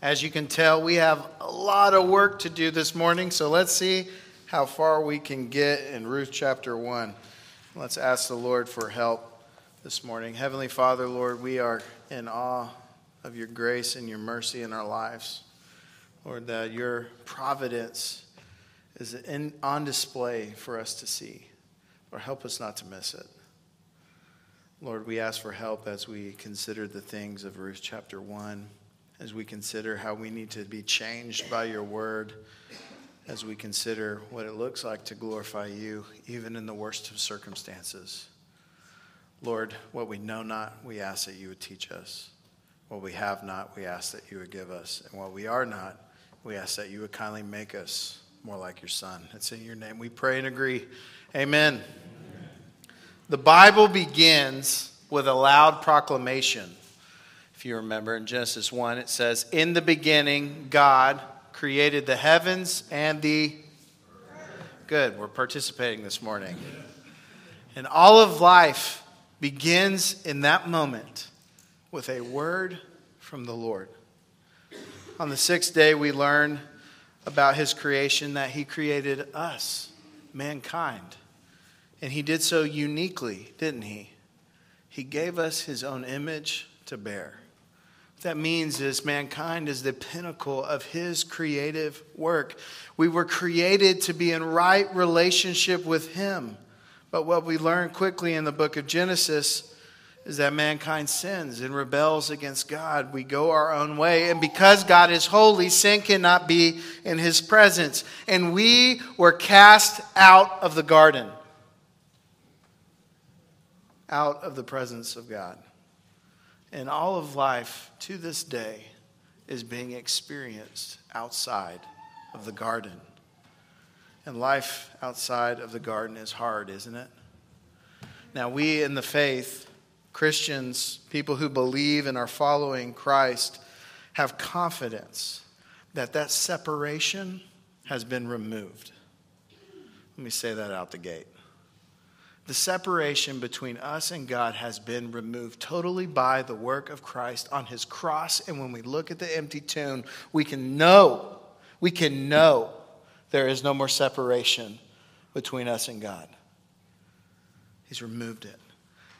As you can tell, we have a lot of work to do this morning, so let's see how far we can get in Ruth chapter 1. Let's ask the Lord for help this morning. Heavenly Father, Lord, we are in awe of your grace and your mercy in our lives. Lord, that your providence is in, on display for us to see. Lord, help us not to miss it. Lord, we ask for help as we consider the things of Ruth chapter 1 as we consider how we need to be changed by your word, as we consider what it looks like to glorify you, even in the worst of circumstances. Lord, what we know not, we ask that you would teach us. What we have not, we ask that you would give us. And what we are not, we ask that you would kindly make us more like your Son. It's in your name we pray and agree. Amen. Amen. The Bible begins with a loud proclamation. If you remember in Genesis 1, it says, In the beginning, God created the heavens and the. Good, we're participating this morning. And all of life begins in that moment with a word from the Lord. On the sixth day, we learn about his creation that he created us, mankind. And he did so uniquely, didn't he? He gave us his own image to bear that means is mankind is the pinnacle of his creative work. We were created to be in right relationship with him. But what we learn quickly in the book of Genesis is that mankind sins and rebels against God. We go our own way. And because God is holy, sin cannot be in his presence. And we were cast out of the garden, out of the presence of God. And all of life to this day is being experienced outside of the garden. And life outside of the garden is hard, isn't it? Now, we in the faith, Christians, people who believe and are following Christ, have confidence that that separation has been removed. Let me say that out the gate the separation between us and God has been removed totally by the work of Christ on his cross. And when we look at the empty tomb, we can know, we can know there is no more separation between us and God. He's removed it.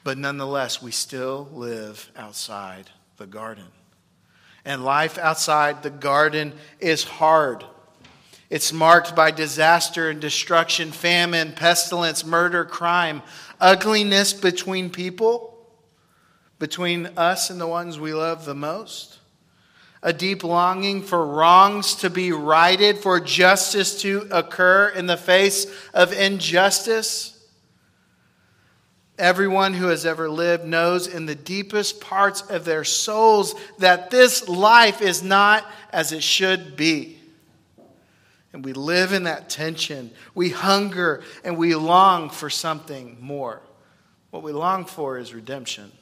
But nonetheless, we still live outside the garden. And life outside the garden is hard. It's marked by disaster and destruction, famine, pestilence, murder, crime, ugliness between people, between us and the ones we love the most, a deep longing for wrongs to be righted, for justice to occur in the face of injustice. Everyone who has ever lived knows in the deepest parts of their souls that this life is not as it should be. And we live in that tension. We hunger and we long for something more. What we long for is redemption.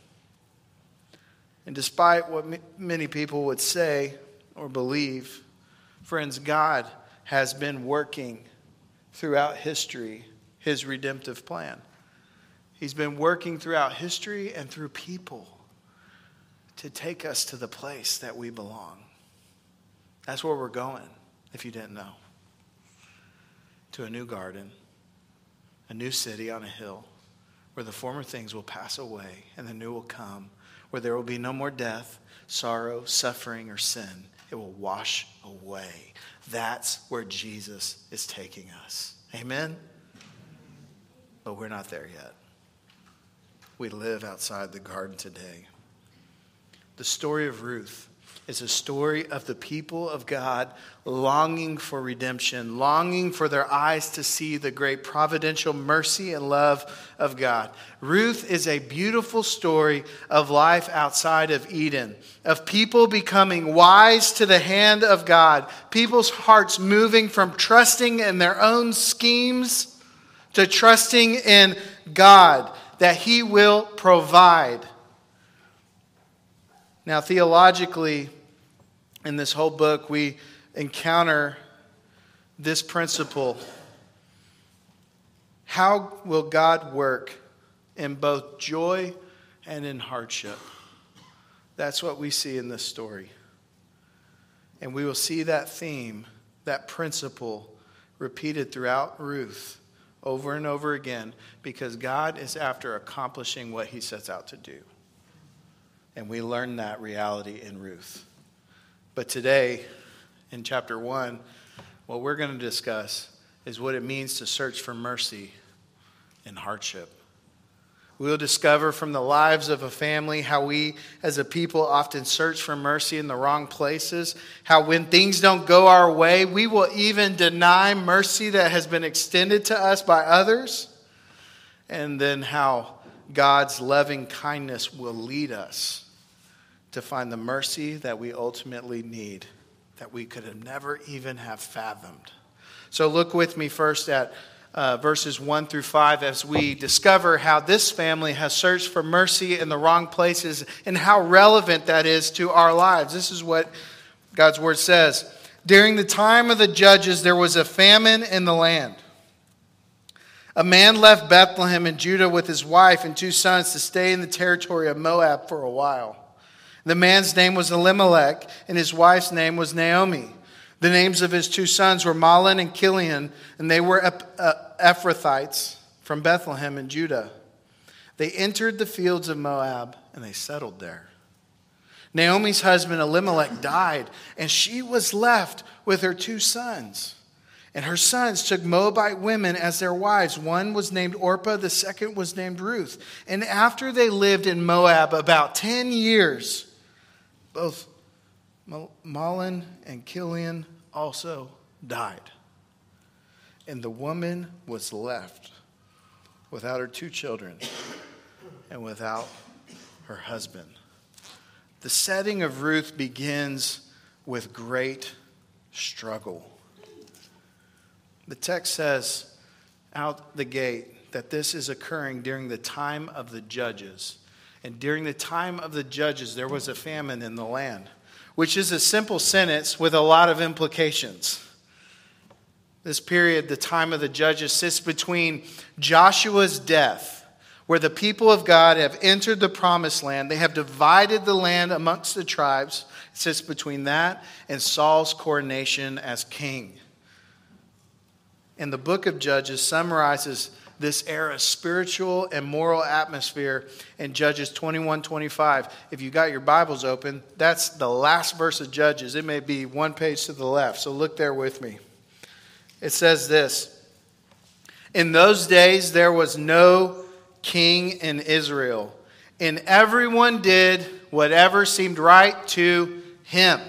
And despite what many people would say or believe, friends, God has been working throughout history his redemptive plan. He's been working throughout history and through people to take us to the place that we belong. That's where we're going, if you didn't know to a new garden, a new city on a hill, where the former things will pass away and the new will come, where there will be no more death, sorrow, suffering, or sin. It will wash away. That's where Jesus is taking us. Amen? But we're not there yet. We live outside the garden today. The story of Ruth is a story of the people of God longing for redemption, longing for their eyes to see the great providential mercy and love of God. Ruth is a beautiful story of life outside of Eden, of people becoming wise to the hand of God, people's hearts moving from trusting in their own schemes to trusting in God that He will provide. Now, theologically, in this whole book, we encounter this principle. How will God work in both joy and in hardship? That's what we see in this story. And we will see that theme, that principle repeated throughout Ruth over and over again because God is after accomplishing what he sets out to do. And we learn that reality in Ruth. But today, in chapter 1, what we're going to discuss is what it means to search for mercy in hardship. We will discover from the lives of a family how we as a people often search for mercy in the wrong places. How when things don't go our way, we will even deny mercy that has been extended to us by others. And then how God's loving kindness will lead us to find the mercy that we ultimately need, that we could have never even have fathomed. So look with me first at uh, verses 1 through 5 as we discover how this family has searched for mercy in the wrong places and how relevant that is to our lives. This is what God's word says. During the time of the judges, there was a famine in the land. A man left Bethlehem in Judah with his wife and two sons to stay in the territory of Moab for a while. The man's name was Elimelech, and his wife's name was Naomi. The names of his two sons were Mahlon and Chilion, and they were uh, Ephrathites from Bethlehem in Judah. They entered the fields of Moab and they settled there. Naomi's husband Elimelech died, and she was left with her two sons. And her sons took Moabite women as their wives. One was named Orpah, the second was named Ruth. And after they lived in Moab about 10 years, both Mahlon and Chilion also died. And the woman was left without her two children and without her husband. The setting of Ruth begins with great struggle. The text says out the gate that this is occurring during the time of the judges. And during the time of the judges, there was a famine in the land, which is a simple sentence with a lot of implications. This period, the time of the judges, sits between Joshua's death, where the people of God have entered the promised land. They have divided the land amongst the tribes. It sits between that and Saul's coronation as king. And the book of Judges summarizes this era's spiritual and moral atmosphere in Judges 21 25. If you got your Bibles open, that's the last verse of Judges. It may be one page to the left, so look there with me. It says this In those days there was no king in Israel, and everyone did whatever seemed right to him.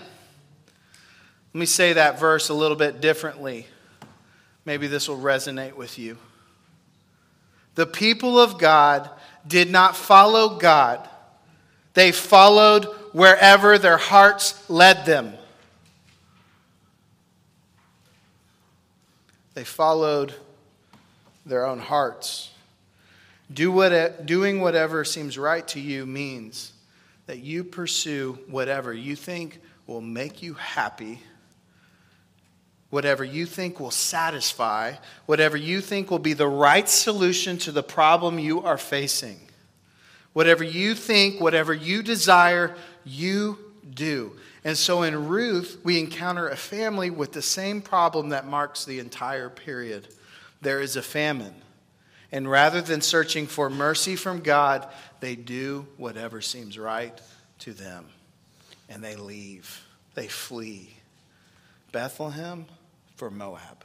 Let me say that verse a little bit differently. Maybe this will resonate with you. The people of God did not follow God, they followed wherever their hearts led them. They followed their own hearts. Do what, doing whatever seems right to you means that you pursue whatever you think will make you happy, whatever you think will satisfy, whatever you think will be the right solution to the problem you are facing. Whatever you think, whatever you desire, you do. And so in Ruth, we encounter a family with the same problem that marks the entire period there is a famine. And rather than searching for mercy from God, they do whatever seems right to them. And they leave, they flee. Bethlehem for Moab.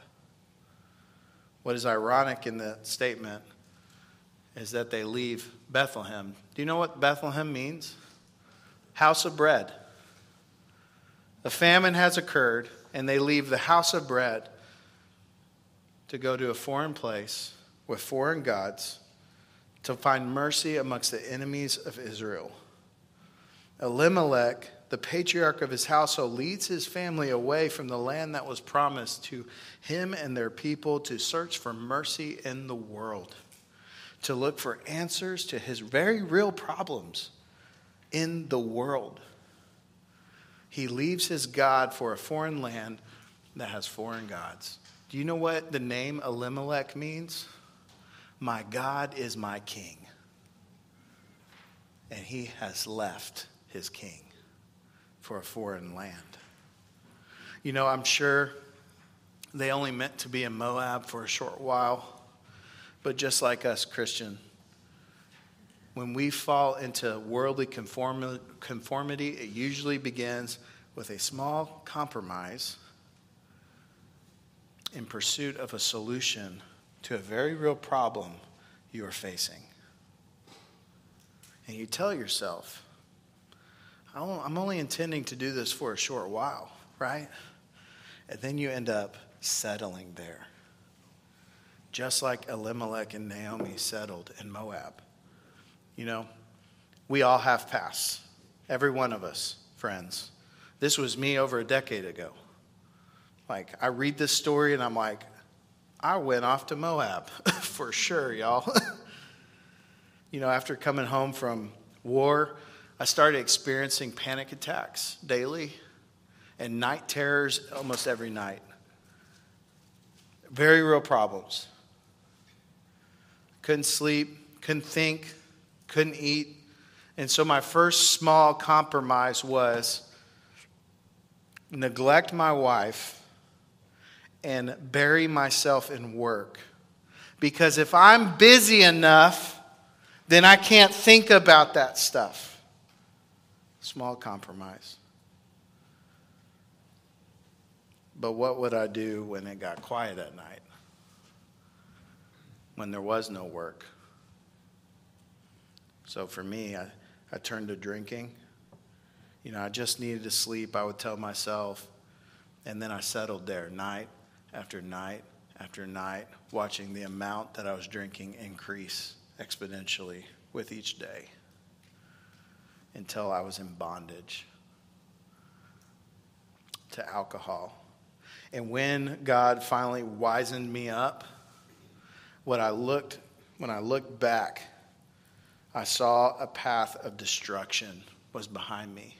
What is ironic in the statement is that they leave Bethlehem. Do you know what Bethlehem means? House of bread. A famine has occurred, and they leave the house of bread to go to a foreign place with foreign gods to find mercy amongst the enemies of Israel. Elimelech, the patriarch of his household, leads his family away from the land that was promised to him and their people to search for mercy in the world, to look for answers to his very real problems in the world. He leaves his God for a foreign land that has foreign gods. Do you know what the name Elimelech means? My God is my king. And he has left his king for a foreign land. You know, I'm sure they only meant to be in Moab for a short while, but just like us, Christian, when we fall into worldly conformity, it usually begins with a small compromise in pursuit of a solution to a very real problem you are facing. And you tell yourself, I'm only intending to do this for a short while, right? And then you end up settling there. Just like Elimelech and Naomi settled in Moab. You know, we all have pasts. Every one of us, friends. This was me over a decade ago. Like, I read this story and I'm like, I went off to Moab for sure, y'all. you know, after coming home from war, I started experiencing panic attacks daily and night terrors almost every night. Very real problems. Couldn't sleep, couldn't think, couldn't eat. And so my first small compromise was neglect my wife and bury myself in work. Because if I'm busy enough, then I can't think about that stuff. Small compromise. But what would I do when it got quiet at night? When there was no work? So for me, I, I turned to drinking. You know, I just needed to sleep, I would tell myself. And then I settled there night after night after night, watching the amount that I was drinking increase exponentially with each day until I was in bondage to alcohol. And when God finally wizened me up, what I looked when I looked back I saw a path of destruction was behind me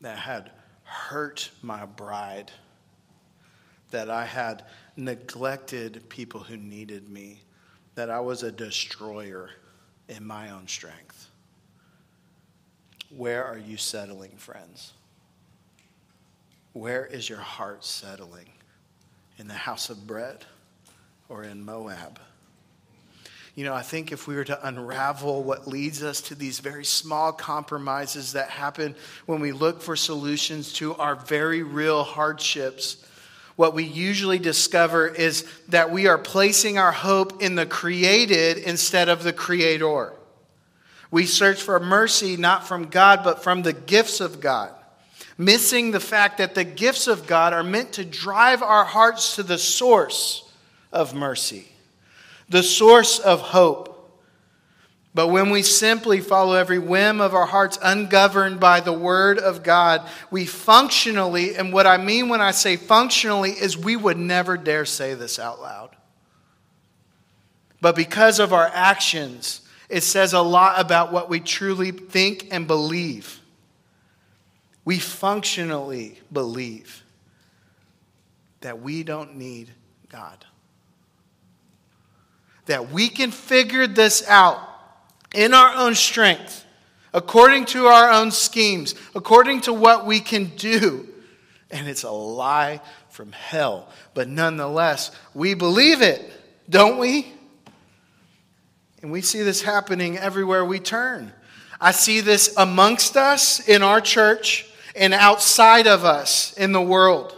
that had hurt my bride, that I had neglected people who needed me, that I was a destroyer in my own strength. Where are you settling, friends? Where is your heart settling? In the house of bread or in Moab? You know, I think if we were to unravel what leads us to these very small compromises that happen when we look for solutions to our very real hardships, what we usually discover is that we are placing our hope in the created instead of the creator. We search for mercy not from God, but from the gifts of God, missing the fact that the gifts of God are meant to drive our hearts to the source of mercy the source of hope. But when we simply follow every whim of our hearts, ungoverned by the Word of God, we functionally, and what I mean when I say functionally is we would never dare say this out loud. But because of our actions, it says a lot about what we truly think and believe. We functionally believe that we don't need God that we can figure this out in our own strength, according to our own schemes, according to what we can do. And it's a lie from hell. But nonetheless, we believe it, don't we? And we see this happening everywhere we turn. I see this amongst us in our church and outside of us in the world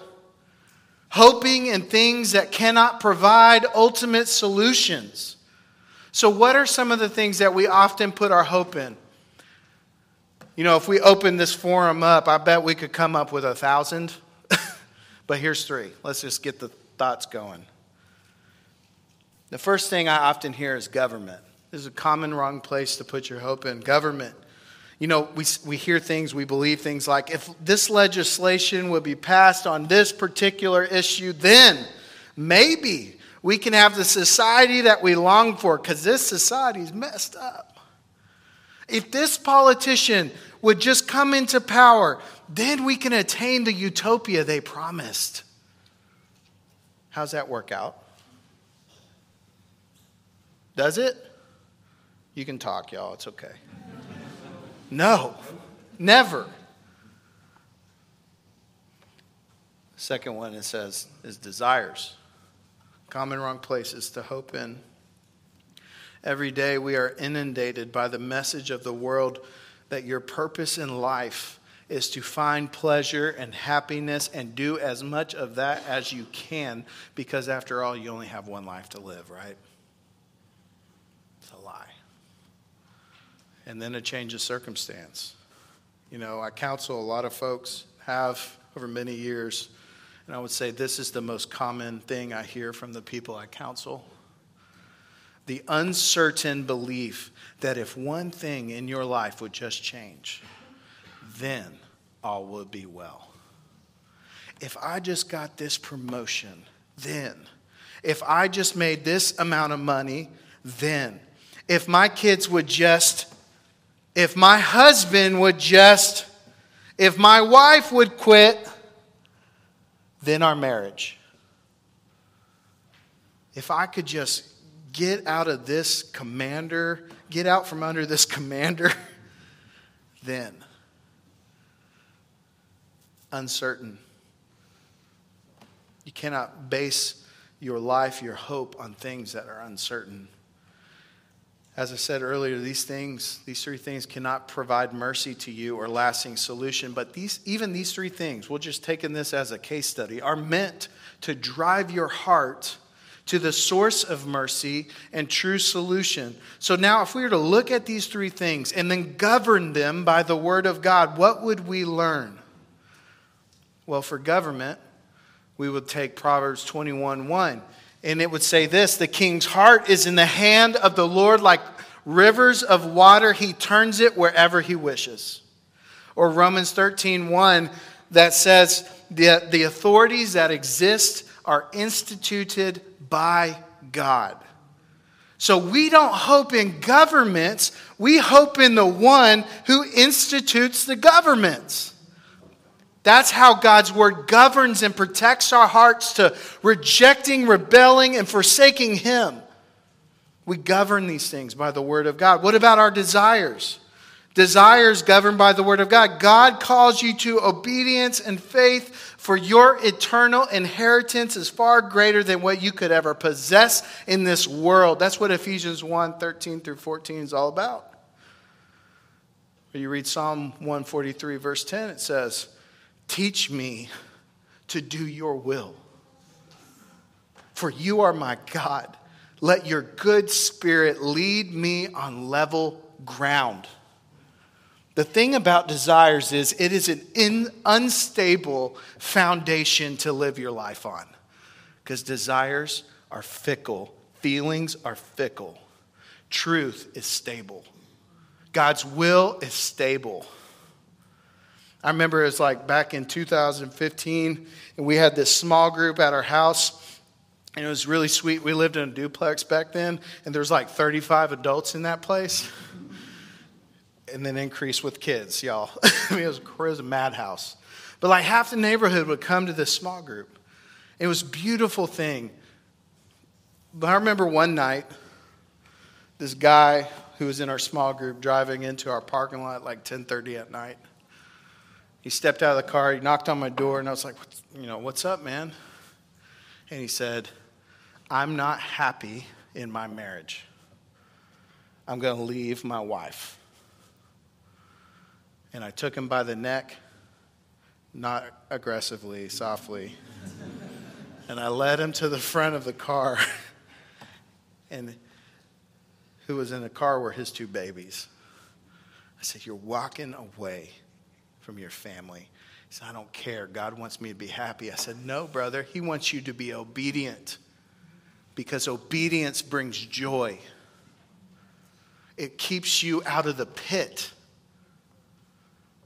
hoping in things that cannot provide ultimate solutions. So, what are some of the things that we often put our hope in? You know, if we open this forum up, I bet we could come up with a thousand. but here's three. Let's just get the thoughts going. The first thing I often hear is government. This is a common wrong place to put your hope in. Government. You know, we, we hear things, we believe things like if this legislation would be passed on this particular issue, then maybe we can have the society that we long for because this society is messed up. If this politician would just come into power, then we can attain the utopia they promised. How's that work out? Does it? You can talk, y'all. It's okay. No, never. Second one it says is desires. Common wrong places to hope in. Every day we are inundated by the message of the world that your purpose in life is to find pleasure and happiness and do as much of that as you can because, after all, you only have one life to live, right? It's a lie. And then a change of circumstance. You know, I counsel a lot of folks, have over many years, and I would say this is the most common thing I hear from the people I counsel. The uncertain belief that if one thing in your life would just change, then all would be well. If I just got this promotion, then. If I just made this amount of money, then. If my kids would just, if my husband would just, if my wife would quit, then our marriage. If I could just get out of this commander, get out from under this commander, then uncertain. You cannot base your life, your hope on things that are uncertain. As I said earlier, these things, these three things cannot provide mercy to you or lasting solution. But these, even these three things, we'll just take in this as a case study, are meant to drive your heart to the source of mercy and true solution. So now, if we were to look at these three things and then govern them by the Word of God, what would we learn? Well, for government, we would take Proverbs 21 1. And it would say this The king's heart is in the hand of the Lord like rivers of water. He turns it wherever he wishes. Or Romans 13 1 that says the, the authorities that exist are instituted by God. So we don't hope in governments, we hope in the one who institutes the governments. That's how God's word governs and protects our hearts to rejecting, rebelling, and forsaking Him. We govern these things by the word of God. What about our desires? Desires governed by the word of God. God calls you to obedience and faith for your eternal inheritance is far greater than what you could ever possess in this world. That's what Ephesians 1 13 through 14 is all about. When you read Psalm 143, verse 10, it says, Teach me to do your will. For you are my God. Let your good spirit lead me on level ground. The thing about desires is it is an in, unstable foundation to live your life on because desires are fickle, feelings are fickle, truth is stable. God's will is stable. I remember it was like back in 2015, and we had this small group at our house. And it was really sweet. We lived in a duplex back then, and there was like 35 adults in that place and then increase with kids, y'all. I mean, it was, it was a madhouse. But like half the neighborhood would come to this small group. It was a beautiful thing. But I remember one night, this guy who was in our small group driving into our parking lot like 10:30 at night. He stepped out of the car, he knocked on my door, and I was like, you know, what's up, man? And he said, I'm not happy in my marriage. I'm going to leave my wife and I took him by the neck, not aggressively, softly, and I led him to the front of the car. and who was in the car were his two babies. I said, You're walking away from your family. He said, I don't care. God wants me to be happy. I said, No, brother. He wants you to be obedient because obedience brings joy, it keeps you out of the pit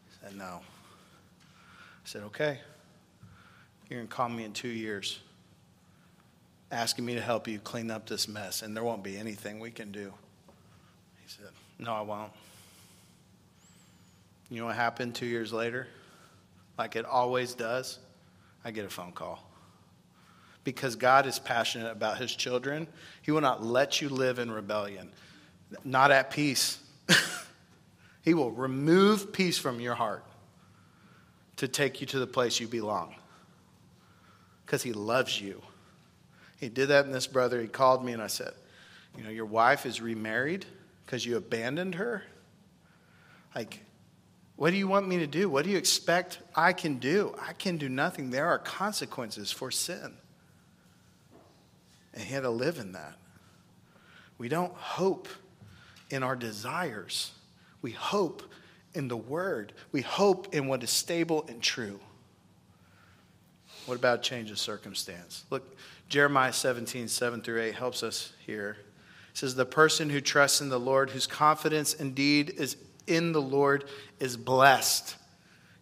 He said, No. I said, Okay. You're going to call me in two years asking me to help you clean up this mess, and there won't be anything we can do. He said, No, I won't. You know what happened two years later? Like it always does, I get a phone call. Because God is passionate about his children, he will not let you live in rebellion, not at peace. He will remove peace from your heart to take you to the place you belong. because he loves you. He did that in this brother. He called me and I said, You know, your wife is remarried because you abandoned her? Like, what do you want me to do? What do you expect I can do? I can do nothing. There are consequences for sin. And he had to live in that. We don't hope in our desires, we hope in the word, we hope in what is stable and true. What about change of circumstance? Look, Jeremiah 17, 7 through 8 helps us here. It says, The person who trusts in the Lord, whose confidence indeed is in the Lord, is blessed.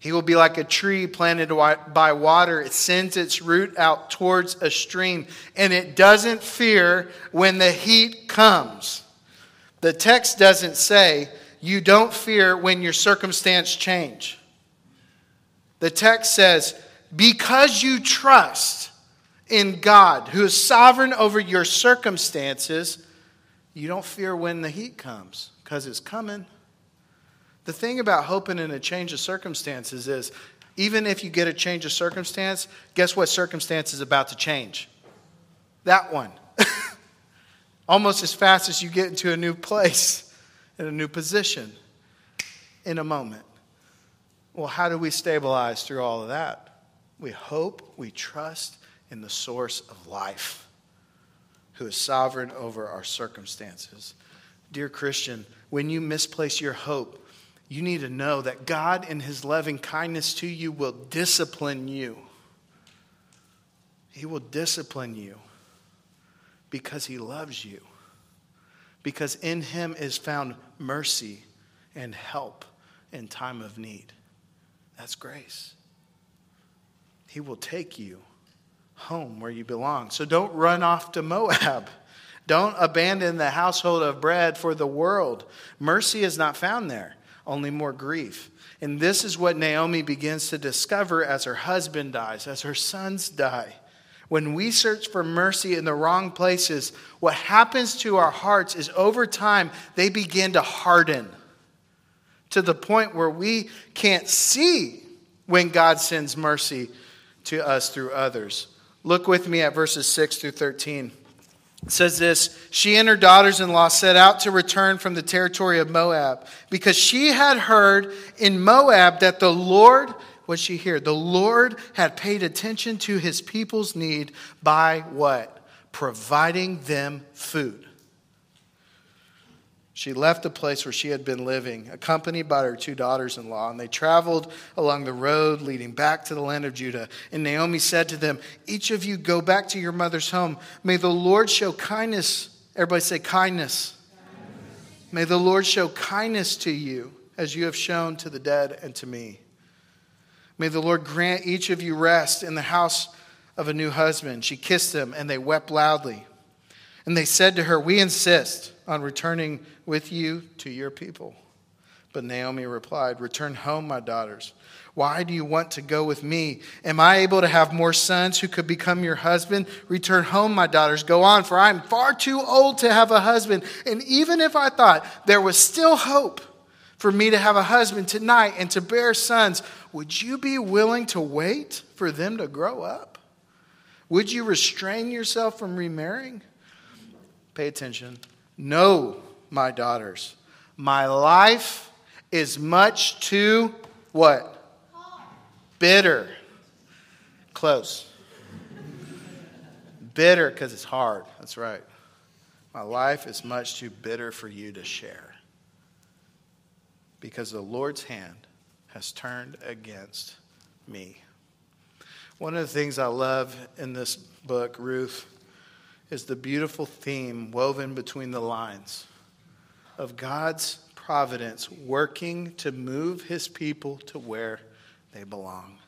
He will be like a tree planted by water. It sends its root out towards a stream, and it doesn't fear when the heat comes. The text doesn't say you don't fear when your circumstance change. The text says because you trust in God, who is sovereign over your circumstances, you don't fear when the heat comes because it's coming. The thing about hoping in a change of circumstances is even if you get a change of circumstance, guess what circumstance is about to change? That one. Almost as fast as you get into a new place, in a new position, in a moment. Well, how do we stabilize through all of that? We hope, we trust in the source of life, who is sovereign over our circumstances. Dear Christian, when you misplace your hope, you need to know that God, in His loving kindness to you, will discipline you. He will discipline you because He loves you. Because in Him is found mercy and help in time of need. That's grace. He will take you home where you belong. So don't run off to Moab. Don't abandon the household of bread for the world. Mercy is not found there only more grief. And this is what Naomi begins to discover as her husband dies, as her sons die. When we search for mercy in the wrong places, what happens to our hearts is over time, they begin to harden to the point where we can't see when God sends mercy to us through others. Look with me at verses 6 through 13. Says this She and her daughters in law set out to return from the territory of Moab because she had heard in Moab that the Lord, what she hear? The Lord had paid attention to his people's need by what? Providing them food. She left the place where she had been living, accompanied by her two daughters in law, and they traveled along the road leading back to the land of Judah. And Naomi said to them, Each of you go back to your mother's home. May the Lord show kindness. Everybody say, kindness. kindness. May the Lord show kindness to you as you have shown to the dead and to me. May the Lord grant each of you rest in the house of a new husband. She kissed them, and they wept loudly. And they said to her, We insist on returning with you to your people. But Naomi replied, Return home, my daughters. Why do you want to go with me? Am I able to have more sons who could become your husband? Return home, my daughters. Go on, for I am far too old to have a husband. And even if I thought there was still hope for me to have a husband tonight and to bear sons, would you be willing to wait for them to grow up? Would you restrain yourself from remarrying? Pay attention. No, my daughters, my life is much too what? Bitter. Close. bitter because it's hard. That's right. My life is much too bitter for you to share. Because the Lord's hand has turned against me. One of the things I love in this book, Ruth, is the beautiful theme woven between the lines of God's providence working to move his people to where they belong.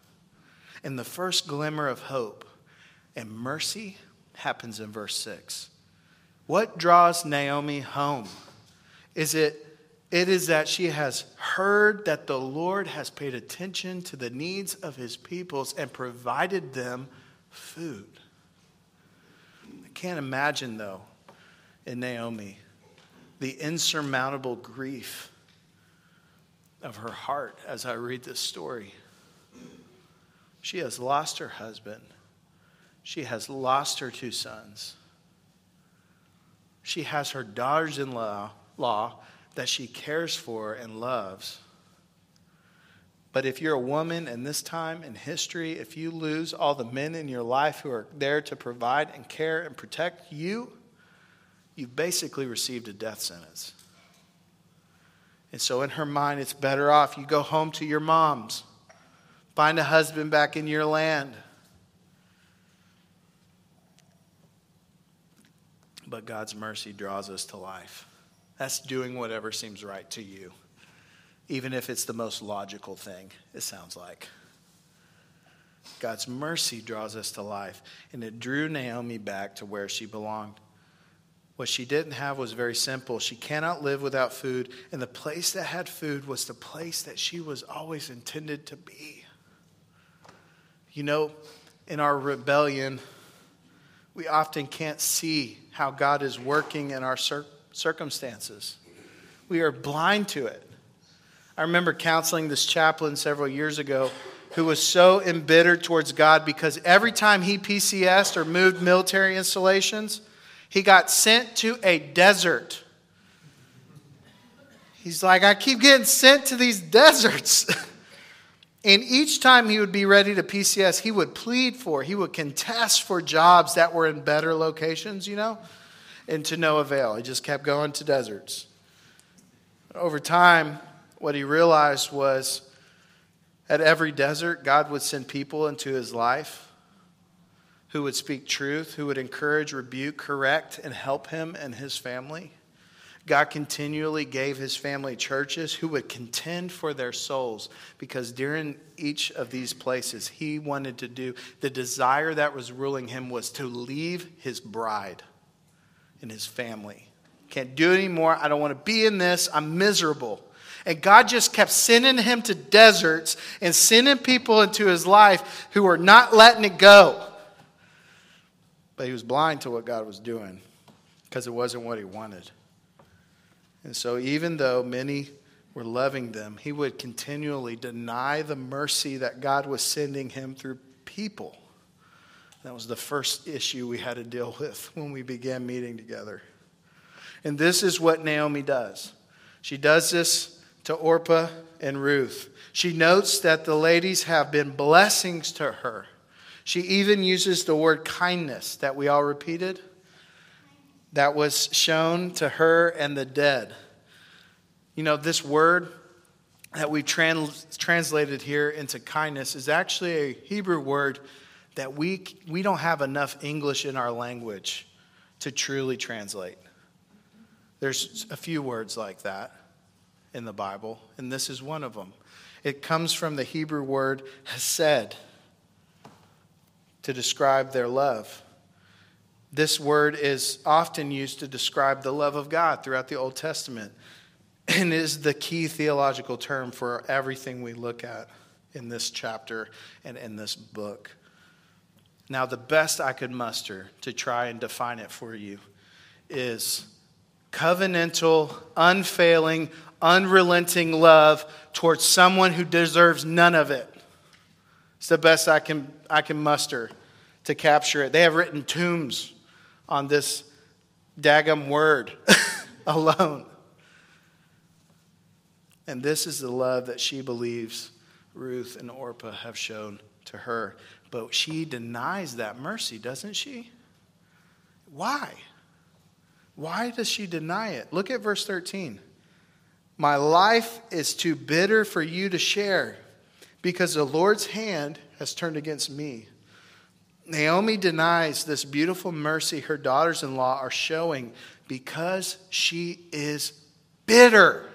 And the first glimmer of hope and mercy happens in verse 6. What draws Naomi home? Is it it is that she has heard that the Lord has paid attention to the needs of his peoples and provided them food can't imagine, though, in Naomi, the insurmountable grief of her heart as I read this story. She has lost her husband. She has lost her two sons. She has her daughters in law, that she cares for and loves. But if you're a woman in this time in history, if you lose all the men in your life who are there to provide and care and protect you, you've basically received a death sentence. And so, in her mind, it's better off you go home to your moms, find a husband back in your land. But God's mercy draws us to life. That's doing whatever seems right to you even if it's the most logical thing, it sounds like. God's mercy draws us to life, and it drew Naomi back to where she belonged. What she didn't have was very simple. She cannot live without food, and the place that had food was the place that she was always intended to be. You know, in our rebellion, we often can't see how God is working in our cir- circumstances. We are blind to it. I remember counseling this chaplain several years ago who was so embittered towards God because every time he PCSed or moved military installations, he got sent to a desert. He's like, I keep getting sent to these deserts. and each time he would be ready to PCS, he would plead for, he would contest for jobs that were in better locations, you know, and to no avail. He just kept going to deserts. Over time, what he realized was at every desert, God would send people into his life who would speak truth, who would encourage, rebuke, correct, and help him and his family. God continually gave his family churches who would contend for their souls because during each of these places, he wanted to do the desire that was ruling him was to leave his bride and his family. Can't do anymore. I don't want to be in this. I'm miserable. And God just kept sending him to deserts and sending people into his life who were not letting it go. But he was blind to what God was doing because it wasn't what he wanted. And so, even though many were loving them, he would continually deny the mercy that God was sending him through people. That was the first issue we had to deal with when we began meeting together. And this is what Naomi does. She does this to Orpah and Ruth. She notes that the ladies have been blessings to her. She even uses the word kindness that we all repeated that was shown to her and the dead. You know, this word that we trans- translated here into kindness is actually a Hebrew word that we, we don't have enough English in our language to truly translate. There's a few words like that in the Bible, and this is one of them. It comes from the Hebrew word hesed to describe their love. This word is often used to describe the love of God throughout the Old Testament and is the key theological term for everything we look at in this chapter and in this book. Now, the best I could muster to try and define it for you is covenantal, unfailing, unrelenting love towards someone who deserves none of it. It's the best I can, I can muster to capture it. They have written tombs on this daggum word alone. And this is the love that she believes Ruth and Orpah have shown to her. But she denies that mercy, doesn't she? Why? Why does she deny it? Look at verse 13. My life is too bitter for you to share because the Lord's hand has turned against me. Naomi denies this beautiful mercy her daughters in law are showing because she is bitter.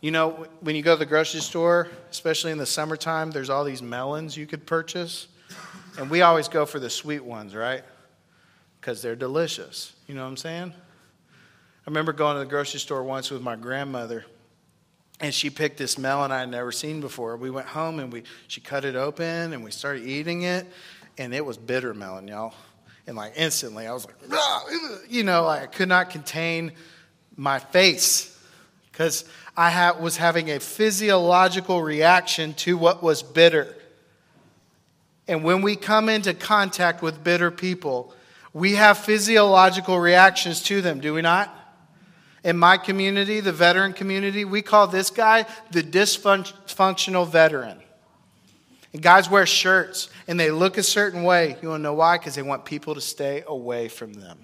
You know, when you go to the grocery store, especially in the summertime, there's all these melons you could purchase. And we always go for the sweet ones, right? Because they're delicious. You know what I'm saying? I remember going to the grocery store once with my grandmother, and she picked this melon I had never seen before. We went home and we she cut it open and we started eating it, and it was bitter melon, y'all. And like instantly, I was like, you know, like I could not contain my face because I ha- was having a physiological reaction to what was bitter. And when we come into contact with bitter people, we have physiological reactions to them, do we not? In my community, the veteran community, we call this guy the dysfunctional veteran. And guys wear shirts and they look a certain way. You want to know why? Because they want people to stay away from them.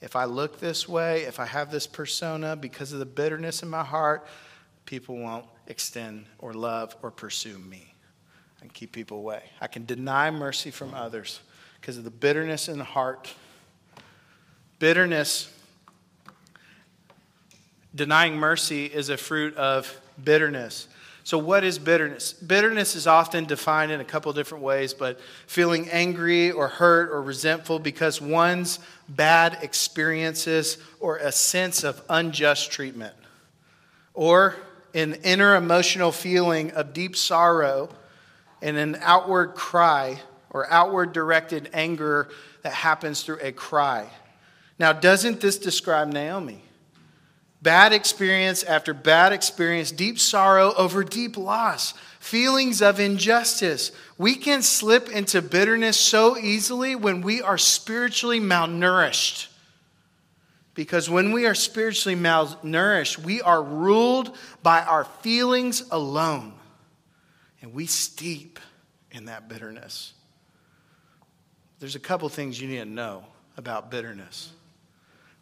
If I look this way, if I have this persona, because of the bitterness in my heart, people won't extend or love or pursue me and keep people away. I can deny mercy from others because of the bitterness in the heart. Bitterness, denying mercy, is a fruit of bitterness. So, what is bitterness? Bitterness is often defined in a couple different ways, but feeling angry or hurt or resentful because one's bad experiences or a sense of unjust treatment, or an inner emotional feeling of deep sorrow and an outward cry or outward directed anger that happens through a cry. Now, doesn't this describe Naomi? Bad experience after bad experience, deep sorrow over deep loss, feelings of injustice. We can slip into bitterness so easily when we are spiritually malnourished. Because when we are spiritually malnourished, we are ruled by our feelings alone. And we steep in that bitterness. There's a couple things you need to know about bitterness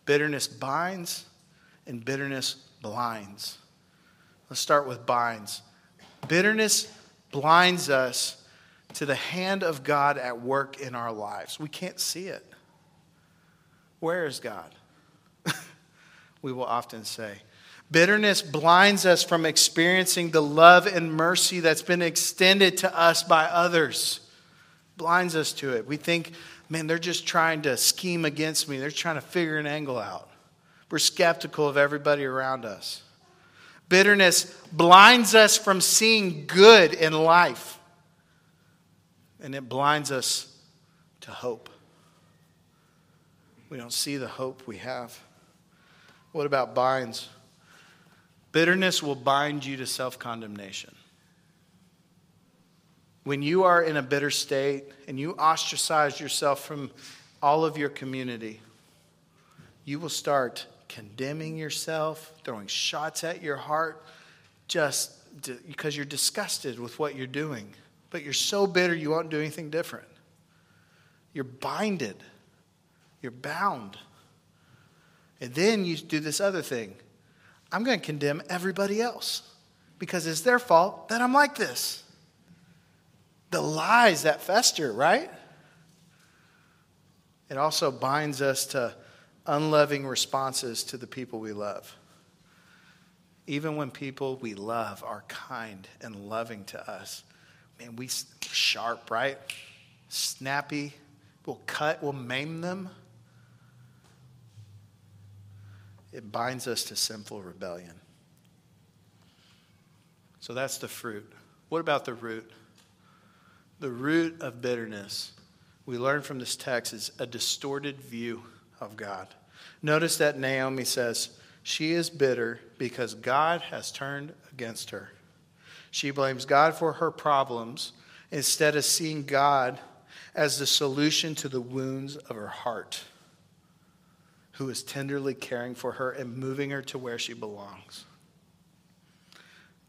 bitterness binds, and bitterness blinds. Let's start with binds. Bitterness blinds us to the hand of God at work in our lives. We can't see it. Where is God? we will often say. Bitterness blinds us from experiencing the love and mercy that's been extended to us by others blinds us to it. We think, man, they're just trying to scheme against me, they're trying to figure an angle out. We're skeptical of everybody around us. Bitterness blinds us from seeing good in life, and it blinds us to hope. We don't see the hope we have. What about binds? Bitterness will bind you to self condemnation. When you are in a bitter state and you ostracize yourself from all of your community, you will start condemning yourself, throwing shots at your heart, just because you're disgusted with what you're doing. But you're so bitter you won't do anything different. You're binded, you're bound. And then you do this other thing I'm going to condemn everybody else because it's their fault that I'm like this the lies that fester, right? It also binds us to unloving responses to the people we love. Even when people we love are kind and loving to us, man, we sharp, right? Snappy. We'll cut, we'll maim them. It binds us to sinful rebellion. So that's the fruit. What about the root? The root of bitterness, we learn from this text, is a distorted view of God. Notice that Naomi says, She is bitter because God has turned against her. She blames God for her problems instead of seeing God as the solution to the wounds of her heart, who is tenderly caring for her and moving her to where she belongs.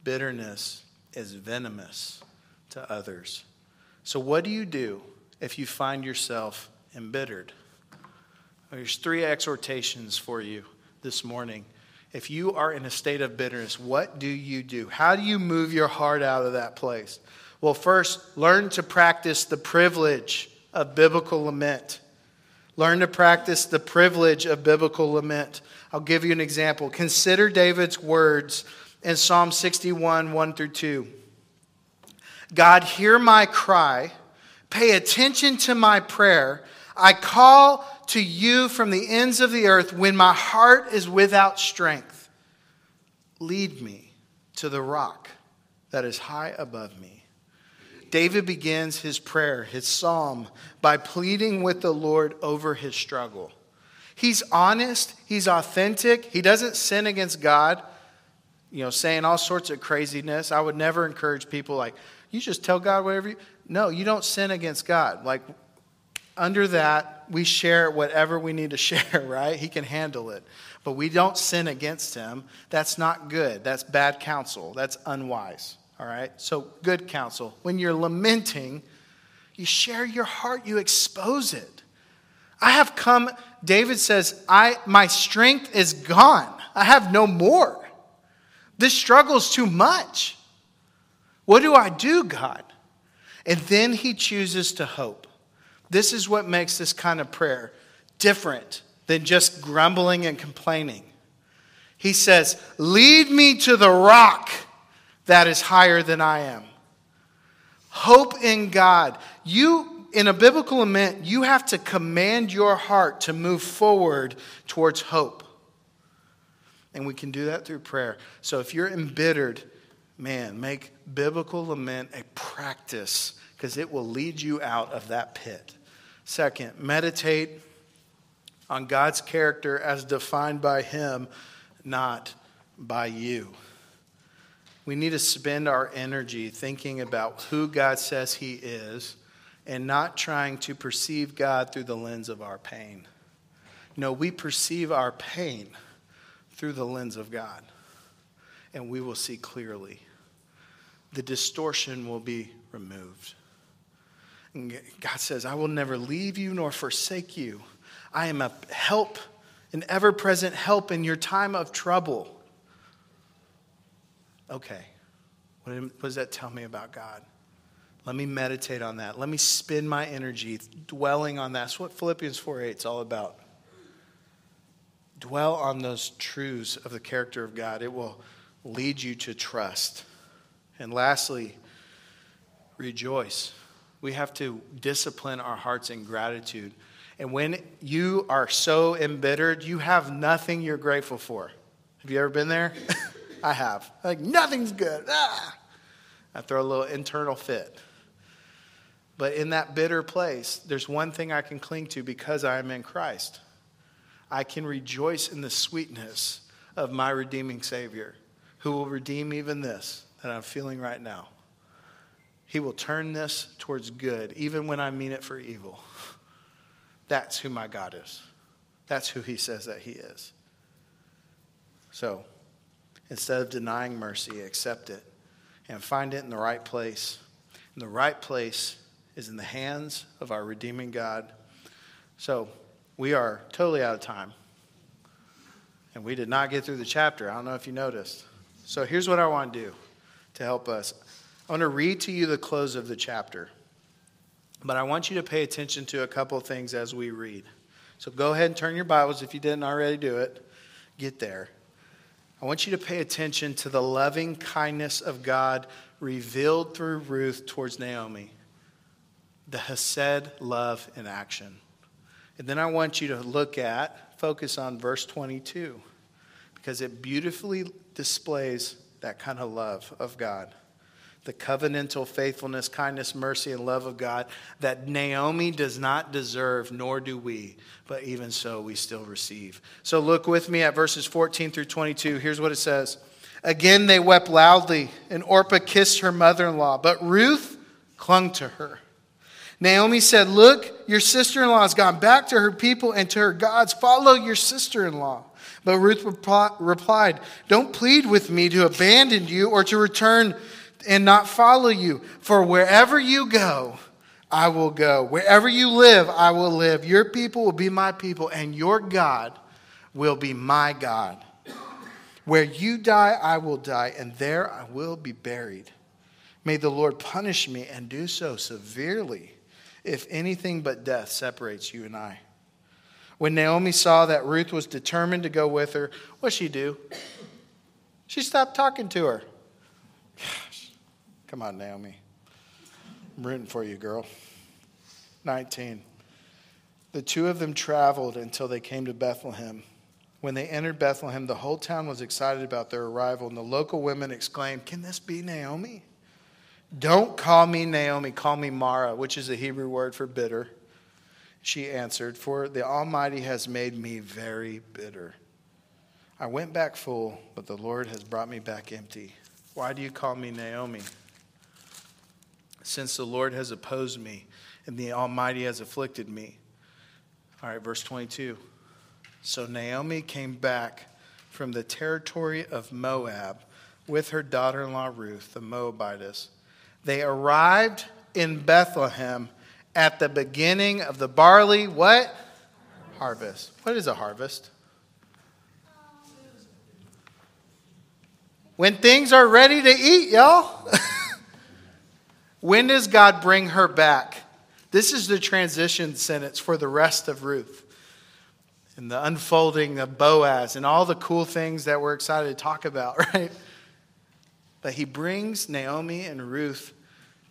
Bitterness is venomous to others. So, what do you do if you find yourself embittered? There's three exhortations for you this morning. If you are in a state of bitterness, what do you do? How do you move your heart out of that place? Well, first, learn to practice the privilege of biblical lament. Learn to practice the privilege of biblical lament. I'll give you an example. Consider David's words in Psalm 61, 1 through 2. God, hear my cry. Pay attention to my prayer. I call to you from the ends of the earth when my heart is without strength. Lead me to the rock that is high above me. David begins his prayer, his psalm, by pleading with the Lord over his struggle. He's honest, he's authentic, he doesn't sin against God, you know, saying all sorts of craziness. I would never encourage people like, You just tell God whatever you. No, you don't sin against God. Like, under that, we share whatever we need to share, right? He can handle it. But we don't sin against him. That's not good. That's bad counsel. That's unwise, all right? So, good counsel. When you're lamenting, you share your heart, you expose it. I have come, David says, I, my strength is gone. I have no more. This struggle's too much. What do I do, God? And then he chooses to hope. This is what makes this kind of prayer different than just grumbling and complaining. He says, Lead me to the rock that is higher than I am. Hope in God. You, in a biblical lament, you have to command your heart to move forward towards hope. And we can do that through prayer. So if you're embittered, man, make biblical lament a practice because it will lead you out of that pit. Second, meditate on God's character as defined by Him, not by you. We need to spend our energy thinking about who God says He is and not trying to perceive God through the lens of our pain. No, we perceive our pain through the lens of God, and we will see clearly. The distortion will be removed. And God says, I will never leave you nor forsake you. I am a help, an ever present help in your time of trouble. Okay, what does that tell me about God? Let me meditate on that. Let me spend my energy dwelling on that. That's what Philippians 4 8 is all about. Dwell on those truths of the character of God. It will lead you to trust. And lastly, rejoice. We have to discipline our hearts in gratitude. And when you are so embittered, you have nothing you're grateful for. Have you ever been there? I have. Like, nothing's good. Ah! I throw a little internal fit. But in that bitter place, there's one thing I can cling to because I am in Christ. I can rejoice in the sweetness of my redeeming Savior, who will redeem even this that I'm feeling right now. He will turn this towards good, even when I mean it for evil. That's who my God is. That's who He says that He is. So, instead of denying mercy, accept it and find it in the right place. And the right place is in the hands of our redeeming God. So, we are totally out of time. And we did not get through the chapter. I don't know if you noticed. So, here's what I want to do to help us. I want to read to you the close of the chapter. But I want you to pay attention to a couple of things as we read. So go ahead and turn your Bibles if you didn't already do it. Get there. I want you to pay attention to the loving kindness of God revealed through Ruth towards Naomi. The Hesed love in action. And then I want you to look at, focus on verse 22, because it beautifully displays that kind of love of God the covenantal faithfulness, kindness, mercy, and love of God that Naomi does not deserve, nor do we, but even so we still receive. So look with me at verses 14 through 22. Here's what it says Again they wept loudly, and Orpah kissed her mother in law, but Ruth clung to her. Naomi said, Look, your sister in law has gone back to her people and to her gods. Follow your sister in law. But Ruth replied, Don't plead with me to abandon you or to return and not follow you. For wherever you go, I will go. Wherever you live, I will live. Your people will be my people, and your God will be my God. Where you die, I will die, and there I will be buried. May the Lord punish me and do so severely if anything but death separates you and I. When Naomi saw that Ruth was determined to go with her, what she do? She stopped talking to her. Come on, Naomi. I'm rooting for you, girl. 19. The two of them traveled until they came to Bethlehem. When they entered Bethlehem, the whole town was excited about their arrival, and the local women exclaimed, Can this be Naomi? Don't call me Naomi, call me Mara, which is the Hebrew word for bitter. She answered, For the Almighty has made me very bitter. I went back full, but the Lord has brought me back empty. Why do you call me Naomi? Since the Lord has opposed me and the Almighty has afflicted me. All right, verse 22. So Naomi came back from the territory of Moab with her daughter in law Ruth, the Moabitess. They arrived in Bethlehem at the beginning of the barley, what? Harvest. What is a harvest? When things are ready to eat, y'all. When does God bring her back? This is the transition sentence for the rest of Ruth and the unfolding of Boaz and all the cool things that we're excited to talk about, right? But he brings Naomi and Ruth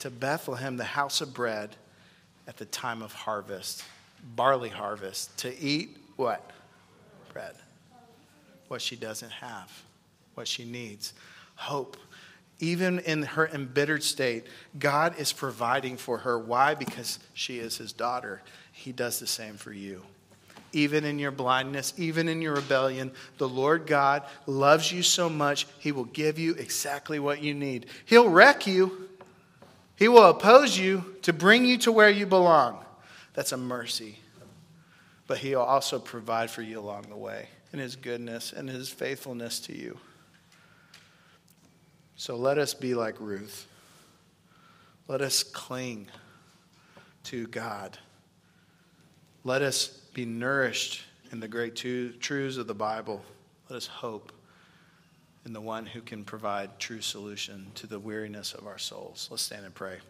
to Bethlehem, the house of bread, at the time of harvest, barley harvest, to eat what? Bread. What she doesn't have, what she needs. Hope. Even in her embittered state, God is providing for her. Why? Because she is his daughter. He does the same for you even in your blindness, even in your rebellion, the Lord God loves you so much, He will give you exactly what you need. He'll wreck you, He will oppose you to bring you to where you belong. That's a mercy. But He'll also provide for you along the way in His goodness and His faithfulness to you. So let us be like Ruth. Let us cling to God. Let us be nourished in the great truths of the Bible. Let us hope in the one who can provide true solution to the weariness of our souls. Let's stand and pray.